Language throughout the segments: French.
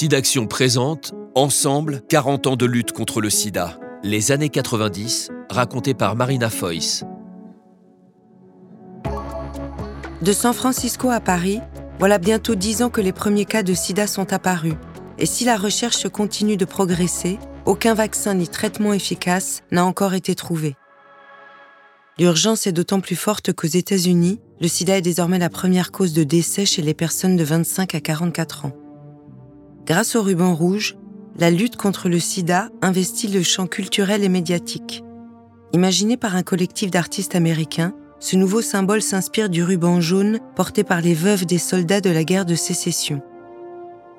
SIDAction présente Ensemble, 40 ans de lutte contre le sida. Les années 90, racontées par Marina Foyce. De San Francisco à Paris, voilà bientôt dix ans que les premiers cas de sida sont apparus. Et si la recherche continue de progresser, aucun vaccin ni traitement efficace n'a encore été trouvé. L'urgence est d'autant plus forte qu'aux États-Unis, le sida est désormais la première cause de décès chez les personnes de 25 à 44 ans. Grâce au ruban rouge, la lutte contre le sida investit le champ culturel et médiatique. Imaginé par un collectif d'artistes américains, ce nouveau symbole s'inspire du ruban jaune porté par les veuves des soldats de la guerre de sécession.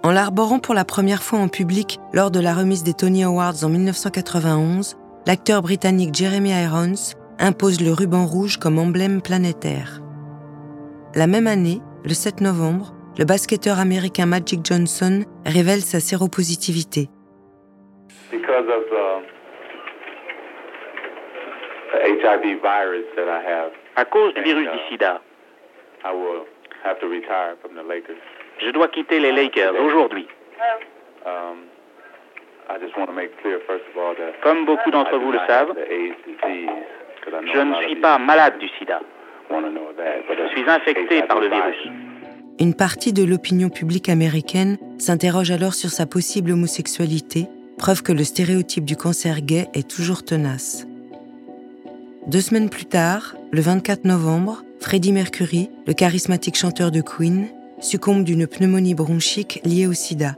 En l'arborant pour la première fois en public lors de la remise des Tony Awards en 1991, l'acteur britannique Jeremy Irons impose le ruban rouge comme emblème planétaire. La même année, le 7 novembre, le basketteur américain Magic Johnson révèle sa séropositivité. À cause du virus du uh, sida, je dois quitter les Lakers aujourd'hui. Um, Comme beaucoup d'entre vous le savent, je ne suis pas malade du sida. Je suis infecté par le virus. Une partie de l'opinion publique américaine s'interroge alors sur sa possible homosexualité, preuve que le stéréotype du cancer gay est toujours tenace. Deux semaines plus tard, le 24 novembre, Freddie Mercury, le charismatique chanteur de Queen, succombe d'une pneumonie bronchique liée au sida.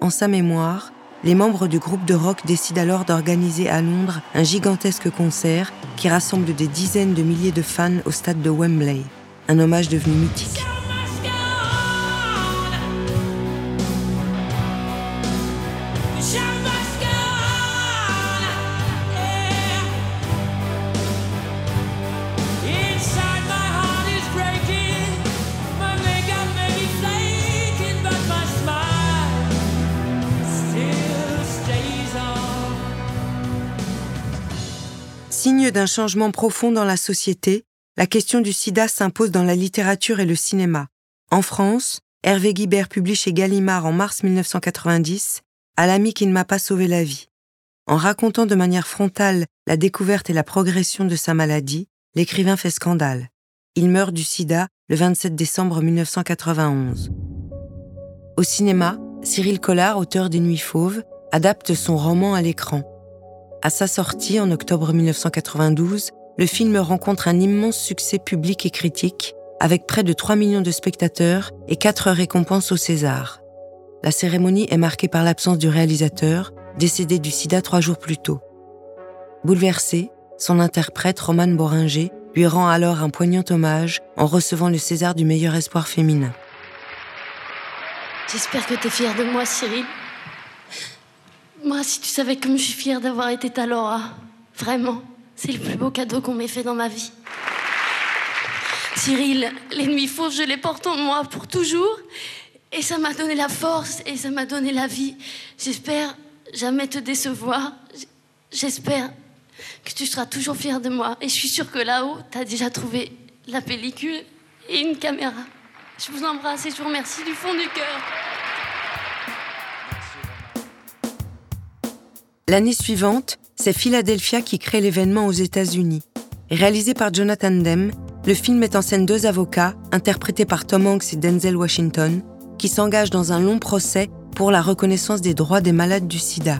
En sa mémoire, les membres du groupe de rock décident alors d'organiser à Londres un gigantesque concert qui rassemble des dizaines de milliers de fans au stade de Wembley, un hommage devenu mythique. D'un changement profond dans la société, la question du sida s'impose dans la littérature et le cinéma. En France, Hervé Guibert publie chez Gallimard en mars 1990 À l'ami qui ne m'a pas sauvé la vie. En racontant de manière frontale la découverte et la progression de sa maladie, l'écrivain fait scandale. Il meurt du sida le 27 décembre 1991. Au cinéma, Cyril Collard, auteur des Nuits Fauves, adapte son roman à l'écran. À sa sortie en octobre 1992, le film rencontre un immense succès public et critique, avec près de 3 millions de spectateurs et 4 récompenses au César. La cérémonie est marquée par l'absence du réalisateur, décédé du sida trois jours plus tôt. Bouleversé, son interprète Roman Boringer lui rend alors un poignant hommage en recevant le César du meilleur espoir féminin. J'espère que tu es fier de moi, Cyril. Moi, si tu savais comme je suis fière d'avoir été ta Laura. Vraiment, c'est le plus beau cadeau qu'on m'ait fait dans ma vie. Cyril, les nuits fausses, je les porte en moi pour toujours. Et ça m'a donné la force et ça m'a donné la vie. J'espère jamais te décevoir. J'espère que tu seras toujours fier de moi. Et je suis sûre que là-haut, tu as déjà trouvé la pellicule et une caméra. Je vous embrasse et je vous remercie du fond du cœur. L'année suivante, c'est Philadelphia qui crée l'événement aux États-Unis. Réalisé par Jonathan Demme, le film met en scène deux avocats, interprétés par Tom Hanks et Denzel Washington, qui s'engagent dans un long procès pour la reconnaissance des droits des malades du sida.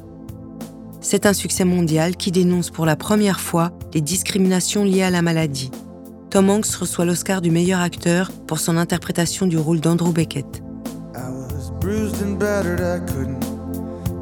C'est un succès mondial qui dénonce pour la première fois les discriminations liées à la maladie. Tom Hanks reçoit l'Oscar du meilleur acteur pour son interprétation du rôle d'Andrew Beckett.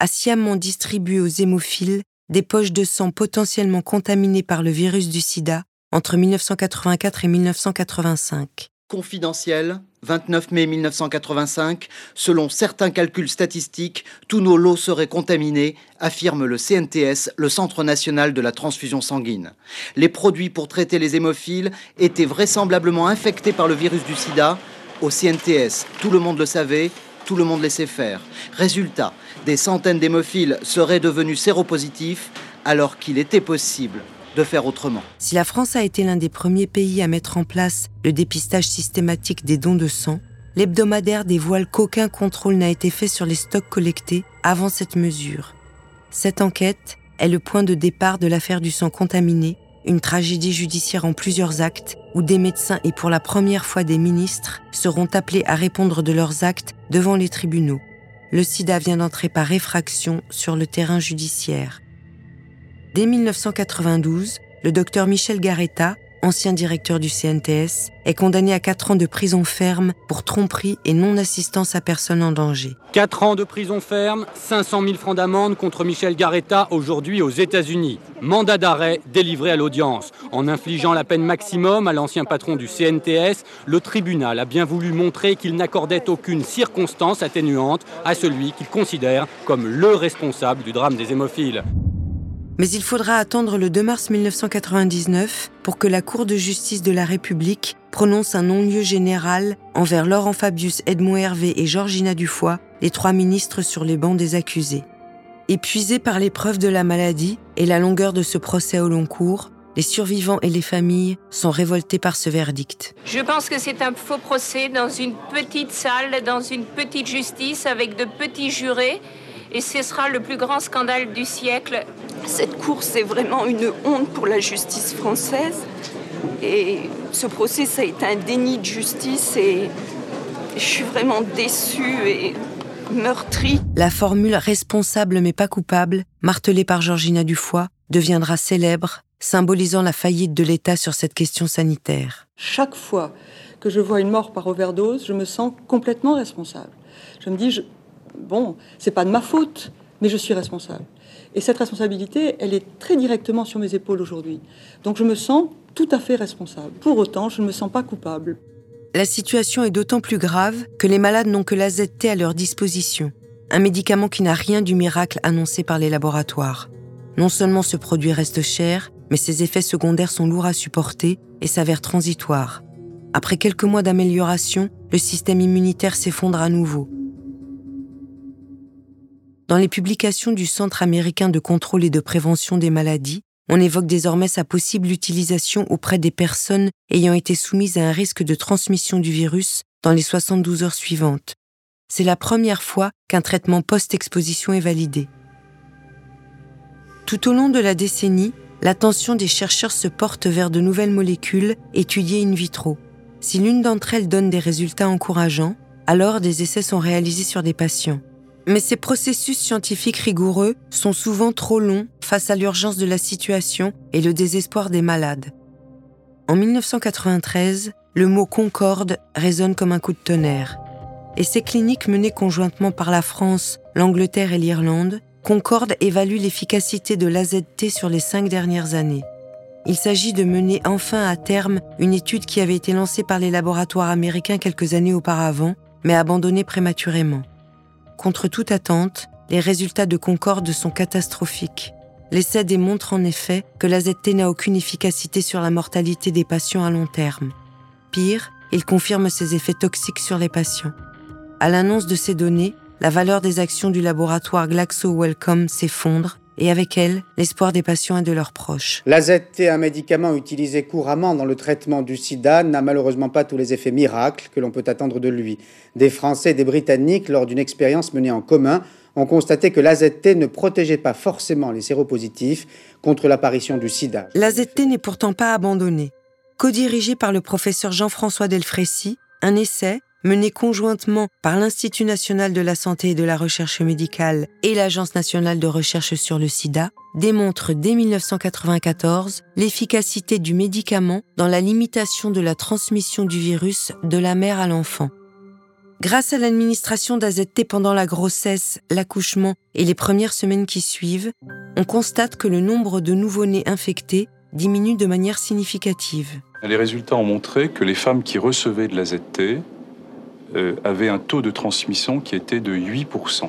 a sciemment distribué aux hémophiles des poches de sang potentiellement contaminées par le virus du sida entre 1984 et 1985. Confidentiel, 29 mai 1985, selon certains calculs statistiques, tous nos lots seraient contaminés, affirme le CNTS, le Centre national de la transfusion sanguine. Les produits pour traiter les hémophiles étaient vraisemblablement infectés par le virus du sida. Au CNTS, tout le monde le savait, tout le monde laissait faire. Résultat, des centaines d'hémophiles seraient devenus séropositifs alors qu'il était possible de faire autrement. Si la France a été l'un des premiers pays à mettre en place le dépistage systématique des dons de sang, l'hebdomadaire dévoile qu'aucun contrôle n'a été fait sur les stocks collectés avant cette mesure. Cette enquête est le point de départ de l'affaire du sang contaminé, une tragédie judiciaire en plusieurs actes où des médecins et pour la première fois des ministres seront appelés à répondre de leurs actes devant les tribunaux. Le sida vient d'entrer par effraction sur le terrain judiciaire. Dès 1992, le docteur Michel Garetta, ancien directeur du CNTS, est condamné à 4 ans de prison ferme pour tromperie et non-assistance à personne en danger. 4 ans de prison ferme, 500 000 francs d'amende contre Michel Garetta, aujourd'hui aux États-Unis. Mandat d'arrêt délivré à l'audience. En infligeant la peine maximum à l'ancien patron du CNTS, le tribunal a bien voulu montrer qu'il n'accordait aucune circonstance atténuante à celui qu'il considère comme le responsable du drame des hémophiles. Mais il faudra attendre le 2 mars 1999 pour que la Cour de justice de la République prononce un non-lieu général envers Laurent Fabius, Edmond Hervé et Georgina Dufoy, les trois ministres sur les bancs des accusés. Épuisés par l'épreuve de la maladie et la longueur de ce procès au long cours, les survivants et les familles sont révoltés par ce verdict. Je pense que c'est un faux procès dans une petite salle, dans une petite justice avec de petits jurés et ce sera le plus grand scandale du siècle. Cette course est vraiment une honte pour la justice française. Et ce procès, ça a été un déni de justice et je suis vraiment déçue et meurtrie. La formule responsable mais pas coupable, martelée par Georgina Dufoy, deviendra célèbre, symbolisant la faillite de l'État sur cette question sanitaire. Chaque fois que je vois une mort par overdose, je me sens complètement responsable. Je me dis, je, bon, c'est pas de ma faute, mais je suis responsable. Et cette responsabilité, elle est très directement sur mes épaules aujourd'hui. Donc je me sens tout à fait responsable. Pour autant, je ne me sens pas coupable. La situation est d'autant plus grave que les malades n'ont que l'AZT à leur disposition, un médicament qui n'a rien du miracle annoncé par les laboratoires. Non seulement ce produit reste cher, mais ses effets secondaires sont lourds à supporter et s'avèrent transitoires. Après quelques mois d'amélioration, le système immunitaire s'effondre à nouveau dans les publications du Centre américain de contrôle et de prévention des maladies, on évoque désormais sa possible utilisation auprès des personnes ayant été soumises à un risque de transmission du virus dans les 72 heures suivantes. C'est la première fois qu'un traitement post-exposition est validé. Tout au long de la décennie, l'attention des chercheurs se porte vers de nouvelles molécules étudiées in vitro. Si l'une d'entre elles donne des résultats encourageants, alors des essais sont réalisés sur des patients. Mais ces processus scientifiques rigoureux sont souvent trop longs face à l'urgence de la situation et le désespoir des malades. En 1993, le mot Concorde résonne comme un coup de tonnerre. Et ces cliniques menées conjointement par la France, l'Angleterre et l'Irlande, Concorde évalue l'efficacité de l'AZT sur les cinq dernières années. Il s'agit de mener enfin à terme une étude qui avait été lancée par les laboratoires américains quelques années auparavant, mais abandonnée prématurément. Contre toute attente, les résultats de Concorde sont catastrophiques. L'essai démontre en effet que l'AZT n'a aucune efficacité sur la mortalité des patients à long terme. Pire, il confirme ses effets toxiques sur les patients. À l'annonce de ces données, la valeur des actions du laboratoire Glaxo Wellcome s'effondre et avec elle, l'espoir des patients et de leurs proches. L'AZT, un médicament utilisé couramment dans le traitement du sida, n'a malheureusement pas tous les effets miracles que l'on peut attendre de lui. Des Français et des Britanniques, lors d'une expérience menée en commun, ont constaté que l'AZT ne protégeait pas forcément les séropositifs contre l'apparition du sida. L'AZT n'est pourtant pas abandonné. Co-dirigé par le professeur Jean-François Delfrécy, un essai, mené conjointement par l'Institut national de la santé et de la recherche médicale et l'Agence nationale de recherche sur le sida, démontre dès 1994 l'efficacité du médicament dans la limitation de la transmission du virus de la mère à l'enfant. Grâce à l'administration d'AZT pendant la grossesse, l'accouchement et les premières semaines qui suivent, on constate que le nombre de nouveau-nés infectés diminue de manière significative. Les résultats ont montré que les femmes qui recevaient de la ZT euh, avaient un taux de transmission qui était de 8%,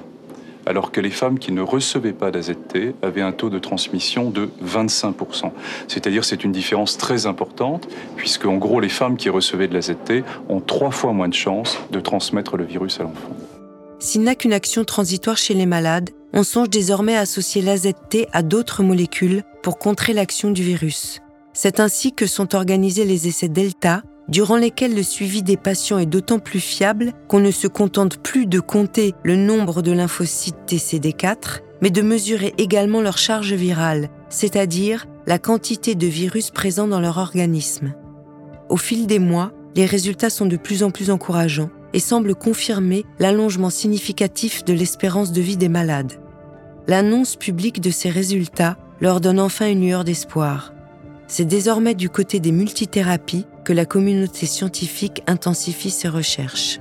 alors que les femmes qui ne recevaient pas d'AZT avaient un taux de transmission de 25%. C'est-à-dire c'est une différence très importante, puisque en gros les femmes qui recevaient de l'AZT ont trois fois moins de chances de transmettre le virus à l'enfant. S'il n'a qu'une action transitoire chez les malades, on songe désormais à associer l'AZT à d'autres molécules pour contrer l'action du virus. C'est ainsi que sont organisés les essais Delta, durant lesquels le suivi des patients est d'autant plus fiable qu'on ne se contente plus de compter le nombre de lymphocytes TCD4, mais de mesurer également leur charge virale, c'est-à-dire la quantité de virus présents dans leur organisme. Au fil des mois, les résultats sont de plus en plus encourageants et semblent confirmer l'allongement significatif de l'espérance de vie des malades. L'annonce publique de ces résultats leur donne enfin une lueur d'espoir. C'est désormais du côté des multithérapies que la communauté scientifique intensifie ses recherches.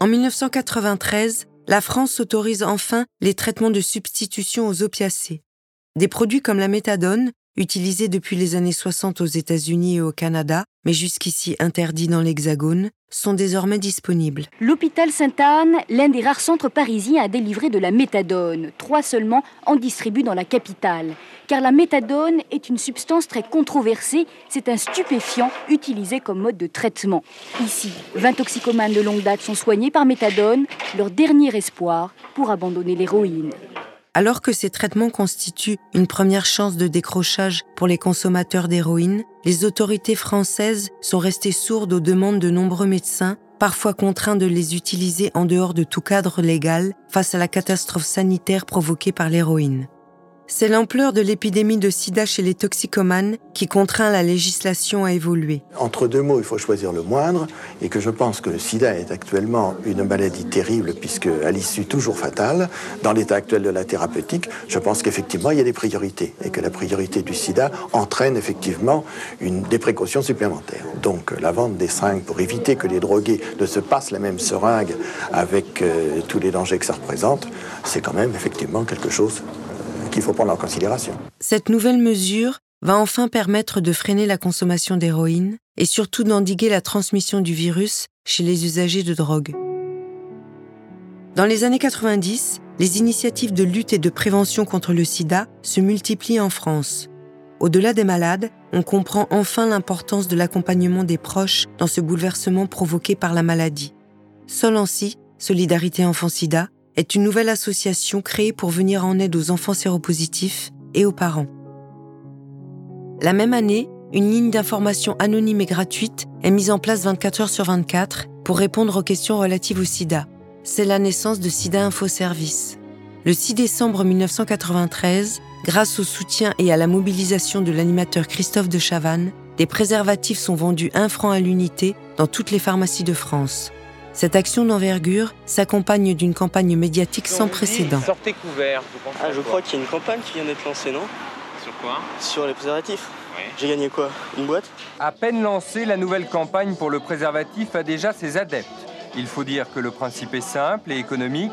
En 1993, la France autorise enfin les traitements de substitution aux opiacés. Des produits comme la méthadone, utilisés depuis les années 60 aux États-Unis et au Canada, mais jusqu'ici interdits dans l'Hexagone, sont désormais disponibles. L'hôpital Sainte-Anne, l'un des rares centres parisiens à délivrer de la méthadone. Trois seulement en distribuent dans la capitale. Car la méthadone est une substance très controversée. C'est un stupéfiant utilisé comme mode de traitement. Ici, 20 toxicomanes de longue date sont soignés par méthadone, leur dernier espoir pour abandonner l'héroïne. Alors que ces traitements constituent une première chance de décrochage pour les consommateurs d'héroïne, les autorités françaises sont restées sourdes aux demandes de nombreux médecins, parfois contraints de les utiliser en dehors de tout cadre légal face à la catastrophe sanitaire provoquée par l'héroïne. C'est l'ampleur de l'épidémie de sida chez les toxicomanes qui contraint la législation à évoluer. Entre deux mots, il faut choisir le moindre, et que je pense que le sida est actuellement une maladie terrible, puisque à l'issue toujours fatale, dans l'état actuel de la thérapeutique, je pense qu'effectivement, il y a des priorités, et que la priorité du sida entraîne effectivement une, des précautions supplémentaires. Donc la vente des seringues pour éviter que les drogués ne se passent la même seringue avec euh, tous les dangers que ça représente, c'est quand même effectivement quelque chose qu'il. Cette nouvelle mesure va enfin permettre de freiner la consommation d'héroïne et surtout d'endiguer la transmission du virus chez les usagers de drogue. Dans les années 90, les initiatives de lutte et de prévention contre le sida se multiplient en France. Au-delà des malades, on comprend enfin l'importance de l'accompagnement des proches dans ce bouleversement provoqué par la maladie. Solancy, Solidarité Enfant Sida, est une nouvelle association créée pour venir en aide aux enfants séropositifs et aux parents. La même année, une ligne d'information anonyme et gratuite est mise en place 24 heures sur 24 pour répondre aux questions relatives au sida. C'est la naissance de Sida Info Service. Le 6 décembre 1993, grâce au soutien et à la mobilisation de l'animateur Christophe de Chavannes, des préservatifs sont vendus 1 franc à l'unité dans toutes les pharmacies de France. Cette action d'envergure s'accompagne d'une campagne médiatique sans précédent. Sortez couvert, Ah, je crois qu'il y a une campagne qui vient d'être lancée, non? Sur quoi? Sur les préservatifs. J'ai gagné quoi? Une boîte? À peine lancée, la nouvelle campagne pour le préservatif a déjà ses adeptes. Il faut dire que le principe est simple et économique.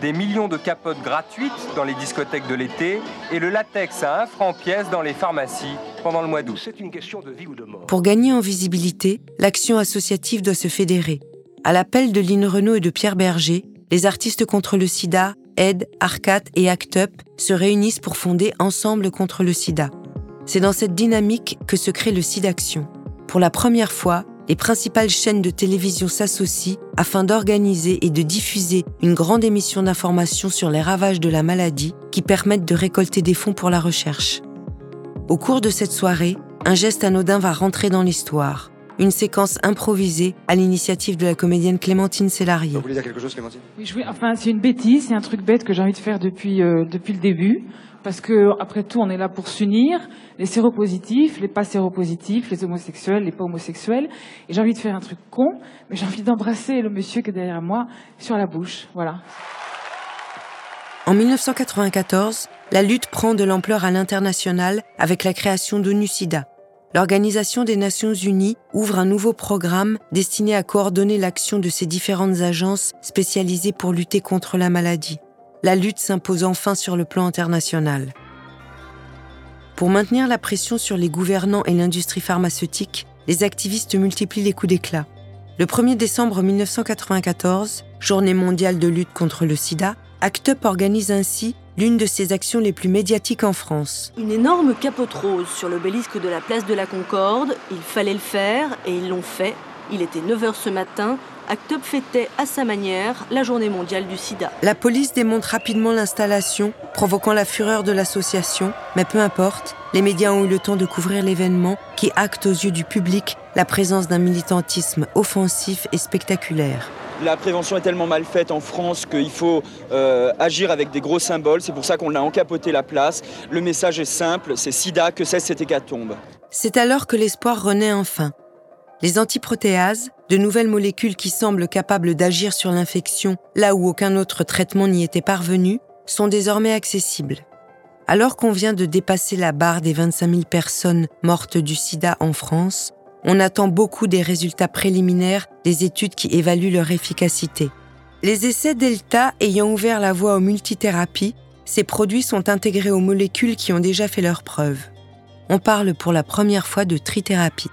Des millions de capotes gratuites dans les discothèques de l'été et le latex à 1 franc pièce dans les pharmacies pendant le mois d'août. C'est une question de vie ou de mort. Pour gagner en visibilité, l'action associative doit se fédérer. À l'appel de Lynn Renault et de Pierre Berger, les artistes contre le sida, Aide, Arcat et Act Up se réunissent pour fonder Ensemble contre le sida. C'est dans cette dynamique que se crée le SIDAction. Pour la première fois, les principales chaînes de télévision s'associent afin d'organiser et de diffuser une grande émission d'information sur les ravages de la maladie qui permettent de récolter des fonds pour la recherche. Au cours de cette soirée, un geste anodin va rentrer dans l'histoire une séquence improvisée à l'initiative de la comédienne Clémentine Célarier. Vous voulez dire quelque chose, Clémentine? Oui, je enfin, c'est une bêtise, c'est un truc bête que j'ai envie de faire depuis, euh, depuis le début. Parce que, après tout, on est là pour s'unir, les séropositifs, les pas séropositifs, les homosexuels, les pas homosexuels. Et j'ai envie de faire un truc con, mais j'ai envie d'embrasser le monsieur qui est derrière moi sur la bouche. Voilà. En 1994, la lutte prend de l'ampleur à l'international avec la création d'ONU-SIDA, l'Organisation des Nations Unies ouvre un nouveau programme destiné à coordonner l'action de ces différentes agences spécialisées pour lutter contre la maladie. La lutte s'impose enfin sur le plan international. Pour maintenir la pression sur les gouvernants et l'industrie pharmaceutique, les activistes multiplient les coups d'éclat. Le 1er décembre 1994, journée mondiale de lutte contre le sida, ACT UP organise ainsi l'une de ses actions les plus médiatiques en France. Une énorme capote rose sur l'obélisque de la place de la Concorde, il fallait le faire et ils l'ont fait. Il était 9h ce matin, ACT UP fêtait à sa manière la journée mondiale du sida. La police démonte rapidement l'installation, provoquant la fureur de l'association, mais peu importe, les médias ont eu le temps de couvrir l'événement qui acte aux yeux du public la présence d'un militantisme offensif et spectaculaire. La prévention est tellement mal faite en France qu'il faut euh, agir avec des gros symboles. C'est pour ça qu'on a encapoté la place. Le message est simple, c'est sida, que cesse cette hécatombe. C'est alors que l'espoir renaît enfin. Les antiprotéases, de nouvelles molécules qui semblent capables d'agir sur l'infection là où aucun autre traitement n'y était parvenu, sont désormais accessibles. Alors qu'on vient de dépasser la barre des 25 000 personnes mortes du sida en France, on attend beaucoup des résultats préliminaires des études qui évaluent leur efficacité. Les essais Delta ayant ouvert la voie aux multithérapies, ces produits sont intégrés aux molécules qui ont déjà fait leurs preuves. On parle pour la première fois de trithérapie.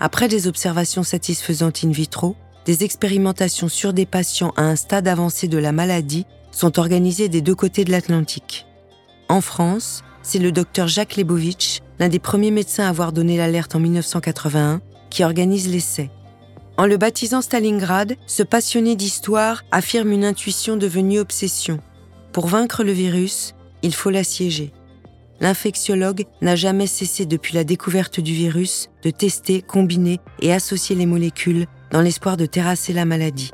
Après des observations satisfaisantes in vitro, des expérimentations sur des patients à un stade avancé de la maladie sont organisées des deux côtés de l'Atlantique. En France, c'est le docteur Jacques Lebovitch, l'un des premiers médecins à avoir donné l'alerte en 1981, qui organise l'essai. En le baptisant Stalingrad, ce passionné d'histoire affirme une intuition devenue obsession. Pour vaincre le virus, il faut l'assiéger. L'infectiologue n'a jamais cessé depuis la découverte du virus de tester, combiner et associer les molécules dans l'espoir de terrasser la maladie.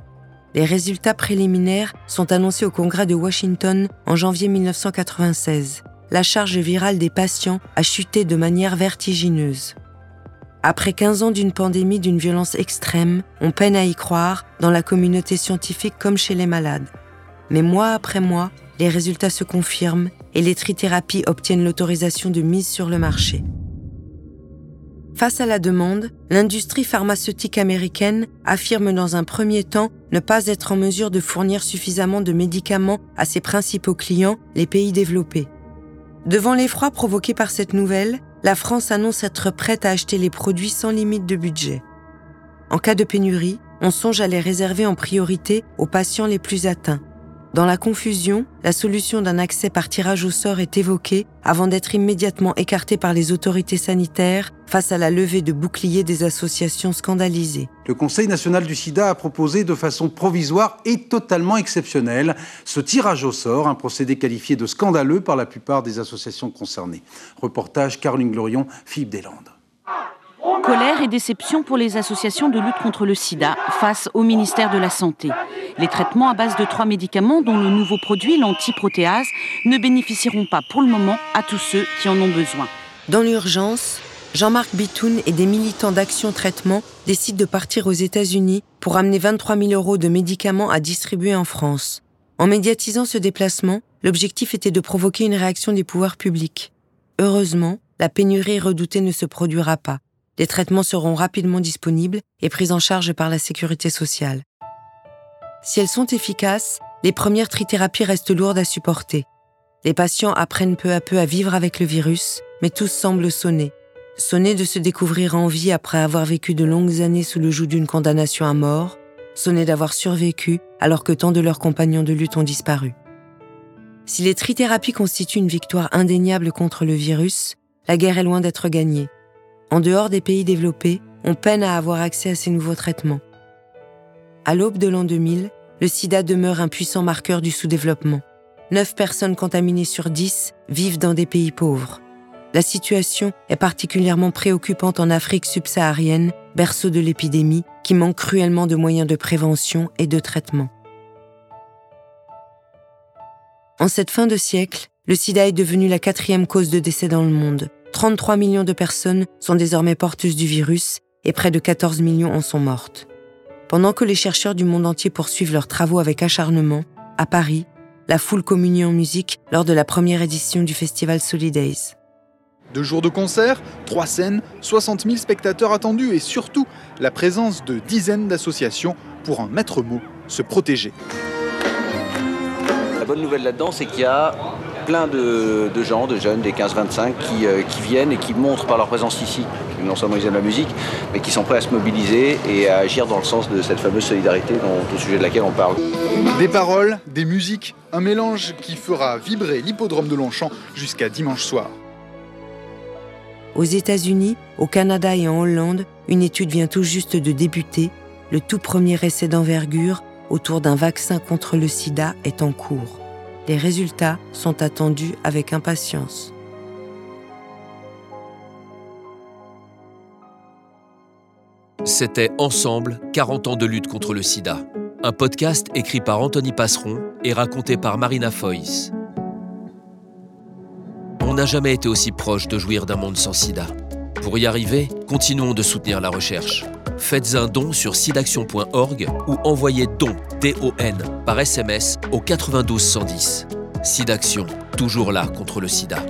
Les résultats préliminaires sont annoncés au Congrès de Washington en janvier 1996 la charge virale des patients a chuté de manière vertigineuse. Après 15 ans d'une pandémie d'une violence extrême, on peine à y croire dans la communauté scientifique comme chez les malades. Mais mois après mois, les résultats se confirment et les trithérapies obtiennent l'autorisation de mise sur le marché. Face à la demande, l'industrie pharmaceutique américaine affirme dans un premier temps ne pas être en mesure de fournir suffisamment de médicaments à ses principaux clients, les pays développés. Devant l'effroi provoqué par cette nouvelle, la France annonce être prête à acheter les produits sans limite de budget. En cas de pénurie, on songe à les réserver en priorité aux patients les plus atteints, dans la confusion, la solution d'un accès par tirage au sort est évoquée avant d'être immédiatement écartée par les autorités sanitaires face à la levée de boucliers des associations scandalisées. Le Conseil national du sida a proposé de façon provisoire et totalement exceptionnelle ce tirage au sort, un procédé qualifié de scandaleux par la plupart des associations concernées. Reportage Caroline Glorion, Philippe Deslandes. Colère et déception pour les associations de lutte contre le sida face au ministère de la Santé. Les traitements à base de trois médicaments, dont le nouveau produit, l'antiprotéase, ne bénéficieront pas pour le moment à tous ceux qui en ont besoin. Dans l'urgence, Jean-Marc Bitoun et des militants d'Action Traitement décident de partir aux États-Unis pour amener 23 000 euros de médicaments à distribuer en France. En médiatisant ce déplacement, l'objectif était de provoquer une réaction des pouvoirs publics. Heureusement, la pénurie redoutée ne se produira pas. Les traitements seront rapidement disponibles et pris en charge par la sécurité sociale. Si elles sont efficaces, les premières trithérapies restent lourdes à supporter. Les patients apprennent peu à peu à vivre avec le virus, mais tous semblent sonner. Sonner de se découvrir en vie après avoir vécu de longues années sous le joug d'une condamnation à mort, sonner d'avoir survécu alors que tant de leurs compagnons de lutte ont disparu. Si les trithérapies constituent une victoire indéniable contre le virus, la guerre est loin d'être gagnée. En dehors des pays développés, on peine à avoir accès à ces nouveaux traitements. À l'aube de l'an 2000, le sida demeure un puissant marqueur du sous-développement. 9 personnes contaminées sur 10 vivent dans des pays pauvres. La situation est particulièrement préoccupante en Afrique subsaharienne, berceau de l'épidémie, qui manque cruellement de moyens de prévention et de traitement. En cette fin de siècle, le sida est devenu la quatrième cause de décès dans le monde, 33 millions de personnes sont désormais porteuses du virus et près de 14 millions en sont mortes. Pendant que les chercheurs du monde entier poursuivent leurs travaux avec acharnement, à Paris, la foule communie en musique lors de la première édition du festival Solidays. Deux jours de concert, trois scènes, 60 000 spectateurs attendus et surtout la présence de dizaines d'associations pour un maître mot, se protéger. La bonne nouvelle là-dedans, c'est qu'il y a plein de, gens, de jeunes, des 15-25, qui, qui, viennent et qui montrent par leur présence ici, non seulement ils aiment la musique, mais qui sont prêts à se mobiliser et à agir dans le sens de cette fameuse solidarité dont, au sujet de laquelle on parle. Des paroles, des musiques, un mélange qui fera vibrer l'hippodrome de Longchamp jusqu'à dimanche soir. Aux États-Unis, au Canada et en Hollande, une étude vient tout juste de débuter. Le tout premier essai d'envergure autour d'un vaccin contre le sida est en cours. Les résultats sont attendus avec impatience. C'était Ensemble, 40 ans de lutte contre le sida. Un podcast écrit par Anthony Passeron et raconté par Marina Foïs. On n'a jamais été aussi proche de jouir d'un monde sans sida. Pour y arriver, continuons de soutenir la recherche. Faites un don sur sidaction.org ou envoyez don, D-O-N, par SMS au 92 110. Sidaction, toujours là contre le sida.